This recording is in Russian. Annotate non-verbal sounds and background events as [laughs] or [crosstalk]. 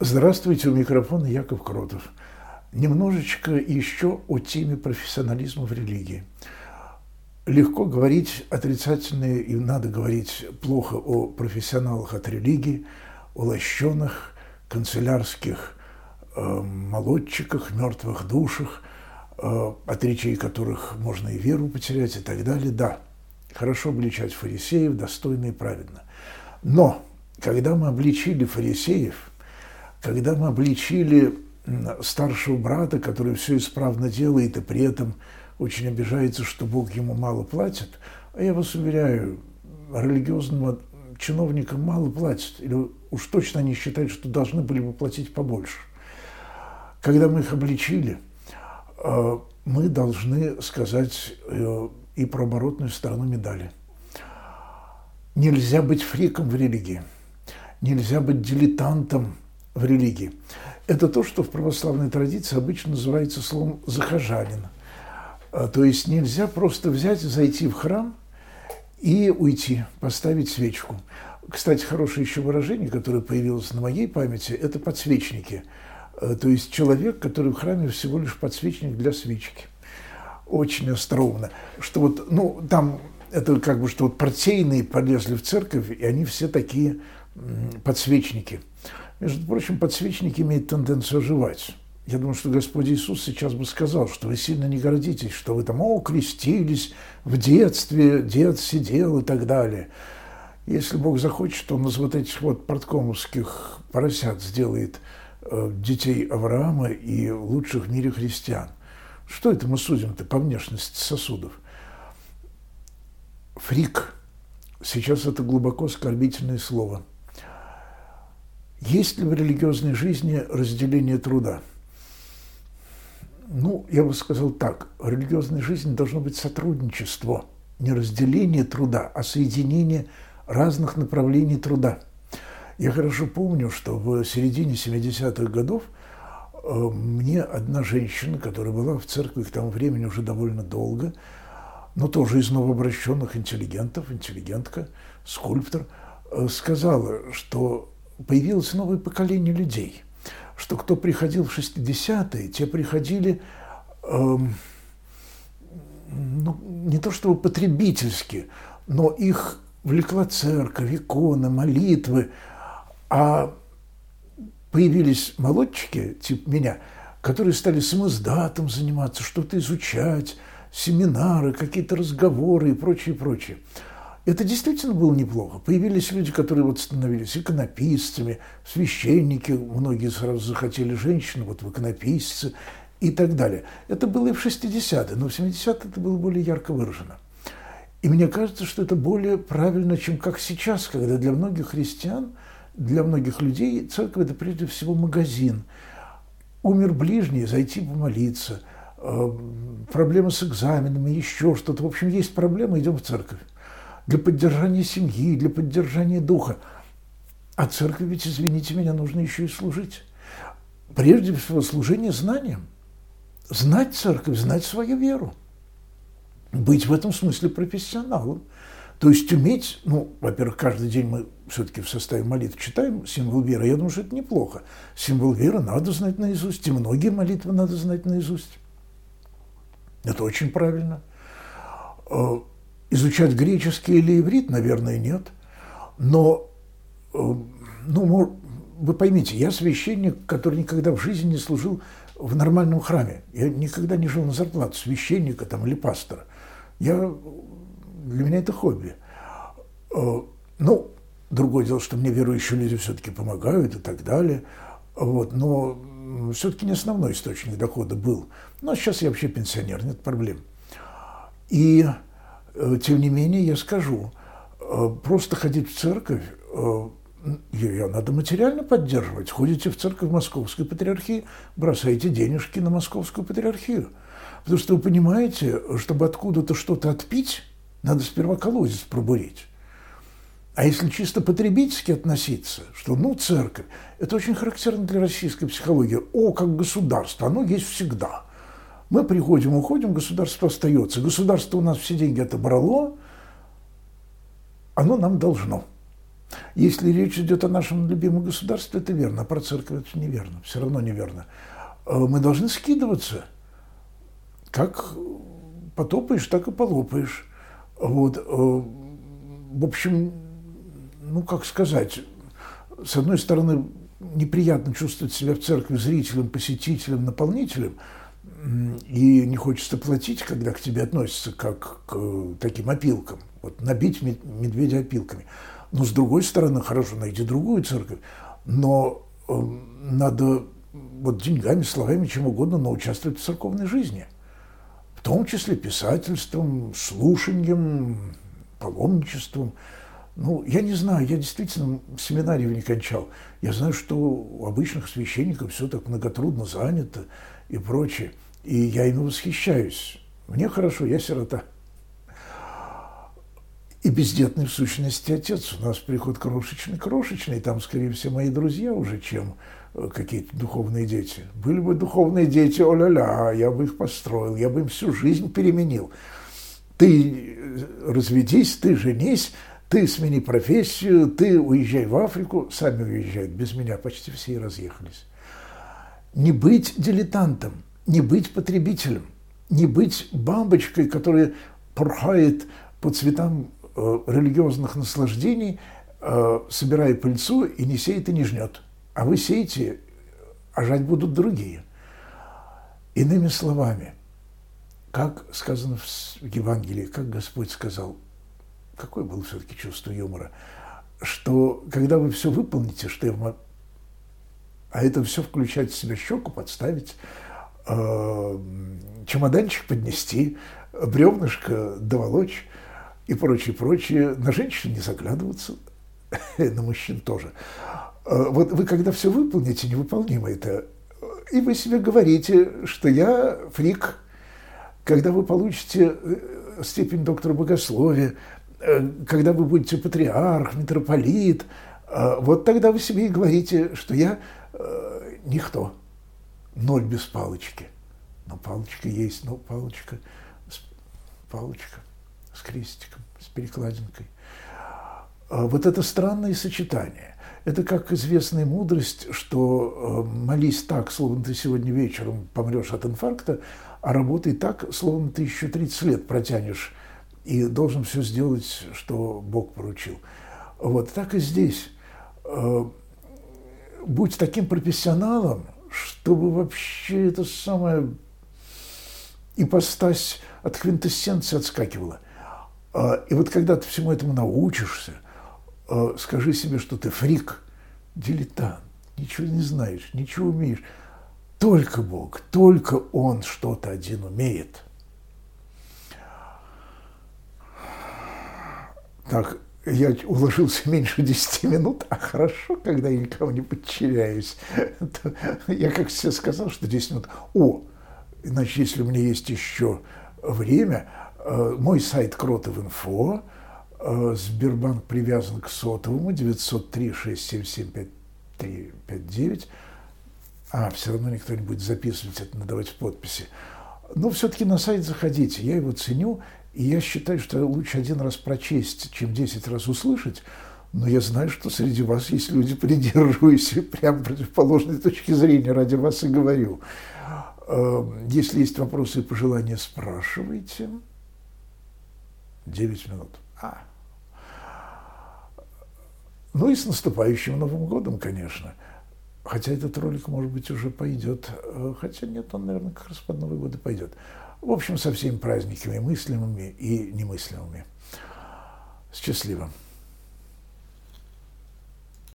Здравствуйте, у микрофона Яков Кротов. Немножечко еще о теме профессионализма в религии. Легко говорить отрицательно и надо говорить плохо о профессионалах от религии, о лощенных, канцелярских э, молодчиках, мертвых душах, э, от речей которых можно и веру потерять и так далее. Да, хорошо обличать фарисеев, достойно и праведно. Но когда мы обличили фарисеев – когда мы обличили старшего брата, который все исправно делает и при этом очень обижается, что Бог ему мало платит, а я вас уверяю, религиозным чиновникам мало платят, или уж точно они считают, что должны были бы платить побольше. Когда мы их обличили, э, мы должны сказать э, и про оборотную сторону медали. Нельзя быть фриком в религии, нельзя быть дилетантом – в религии. Это то, что в православной традиции обычно называется словом «захожанин». А, то есть нельзя просто взять, зайти в храм и уйти, поставить свечку. Кстати, хорошее еще выражение, которое появилось на моей памяти, это подсвечники. А, то есть человек, который в храме всего лишь подсвечник для свечки. Очень остроумно. Что вот, ну, там это как бы, что вот партийные полезли в церковь, и они все такие подсвечники. Между прочим, подсвечник имеет тенденцию оживать. Я думаю, что Господь Иисус сейчас бы сказал, что вы сильно не гордитесь, что вы там, о, крестились в детстве, дед сидел и так далее. Если Бог захочет, Он из вот этих вот порткомовских поросят сделает э, детей Авраама и лучших в мире христиан. Что это мы судим-то по внешности сосудов? Фрик. Сейчас это глубоко оскорбительное слово – есть ли в религиозной жизни разделение труда? Ну, я бы сказал так, в религиозной жизни должно быть сотрудничество, не разделение труда, а соединение разных направлений труда. Я хорошо помню, что в середине 70-х годов э, мне одна женщина, которая была в церкви к тому времени уже довольно долго, но тоже из новообращенных интеллигентов, интеллигентка, скульптор, э, сказала, что появилось новое поколение людей, что кто приходил в 60-е, те приходили эм, ну, не то чтобы потребительски, но их влекла церковь, иконы, молитвы, а появились молодчики, типа меня, которые стали самоздатом заниматься, что-то изучать, семинары, какие-то разговоры и прочее, прочее. Это действительно было неплохо. Появились люди, которые вот становились иконописцами, священники, многие сразу захотели женщин, вот в иконописцы и так далее. Это было и в 60-е, но в 70-е это было более ярко выражено. И мне кажется, что это более правильно, чем как сейчас, когда для многих христиан, для многих людей церковь – это прежде всего магазин. Умер ближний, зайти помолиться, э, проблемы с экзаменами, еще что-то. В общем, есть проблема, идем в церковь для поддержания семьи, для поддержания духа. А церкви ведь, извините меня, нужно еще и служить. Прежде всего, служение знанием. Знать церковь, знать свою веру. Быть в этом смысле профессионалом. То есть уметь, ну, во-первых, каждый день мы все-таки в составе молитв читаем символ веры. Я думаю, что это неплохо. Символ веры надо знать наизусть, и многие молитвы надо знать наизусть. Это очень правильно. Изучать греческий или иврит, наверное, нет. Но, э, ну, вы поймите, я священник, который никогда в жизни не служил в нормальном храме. Я никогда не жил на зарплату священника там, или пастора. Я, для меня это хобби. Э, ну, другое дело, что мне верующие люди все-таки помогают и так далее. Вот, но все-таки не основной источник дохода был. Но сейчас я вообще пенсионер, нет проблем. И тем не менее, я скажу, э, просто ходить в церковь, э, ее надо материально поддерживать. Ходите в церковь Московской Патриархии, бросаете денежки на Московскую Патриархию. Потому что вы понимаете, чтобы откуда-то что-то отпить, надо сперва колодец пробурить. А если чисто потребительски относиться, что, ну, церковь, это очень характерно для российской психологии. О, как государство, оно есть всегда – мы приходим, уходим, государство остается. Государство у нас все деньги отобрало, оно нам должно. Если речь идет о нашем любимом государстве, это верно, а про церковь это неверно, все равно неверно. Э, мы должны скидываться. Как потопаешь, так и полопаешь. Вот. Э, в общем, ну, как сказать, с одной стороны, неприятно чувствовать себя в церкви зрителем, посетителем, наполнителем, и не хочется платить, когда к тебе относятся как к таким опилкам. Вот набить медведя опилками. Но с другой стороны, хорошо, найди другую церковь, но э, надо вот деньгами, словами, чем угодно, но участвовать в церковной жизни. В том числе писательством, слушанием, паломничеством. Ну, я не знаю, я действительно семинарию не кончал. Я знаю, что у обычных священников все так многотрудно занято и прочее. И я ими восхищаюсь. Мне хорошо, я сирота. И бездетный в сущности отец. У нас приход крошечный-крошечный, там, скорее всего, мои друзья уже, чем э, какие-то духовные дети. Были бы духовные дети, о-ля-ля, я бы их построил, я бы им всю жизнь переменил. Ты э, разведись, ты женись, ты смени профессию, ты уезжай в Африку, сами уезжают, без меня почти все и разъехались. Не быть дилетантом, не быть потребителем, не быть бабочкой, которая порхает по цветам Э, религиозных наслаждений, э, собирая пыльцу и не сеет и не жнет. А вы сеете, а жать будут другие. Иными словами, как сказано в Евангелии, как Господь сказал, какое было все-таки чувство юмора, что когда вы все выполните, что вам... А это все включать в себя щеку, подставить, э, чемоданчик поднести, бревнышко доволочь – и прочее, прочее. На женщин не заглядываться, [laughs] на мужчин тоже. А вот вы когда все выполните, невыполнимо это, и вы себе говорите, что я фрик, когда вы получите э, степень доктора богословия, когда вы будете патриарх, митрополит, э, вот тогда вы себе и говорите, что я никто, ноль без палочки. Но палочка есть, но палочка, палочка с крестиком, с перекладинкой. А вот это странное сочетание. Это как известная мудрость, что э, молись так, словно ты сегодня вечером помрешь от инфаркта, а работай так, словно ты еще 30 лет протянешь и должен все сделать, что Бог поручил. Вот так и здесь. Э, будь таким профессионалом, чтобы вообще это самое ипостась от квинтэссенции отскакивала – а, и вот когда ты всему этому научишься, а, скажи себе, что ты фрик, дилетант, ничего не знаешь, ничего умеешь. Только Бог, только Он что-то один умеет. Так, я уложился меньше 10 минут, а хорошо, когда я никому не подчиняюсь. [laughs] Я как все сказал, что 10 минут. О, значит, если у меня есть еще время, Э, мой сайт Кротов Инфо, э, Сбербанк привязан к сотовому 903-677-5359. А, все равно никто не будет записывать это, надавать в подписи. Но все-таки на сайт заходите, я его ценю, и я считаю, что лучше один раз прочесть, чем 10 раз услышать, но я знаю, что среди вас есть люди, [laughs] придерживающиеся прям противоположной точки зрения, ради вас и говорю. Э, если есть вопросы и пожелания, спрашивайте. 9 минут. А. Ну и с наступающим Новым годом, конечно. Хотя этот ролик, может быть, уже пойдет. Э, хотя нет, он, наверное, как раз под Новый год и пойдет. В общем, со всеми праздниками мыслимыми и немыслимыми. Счастливо.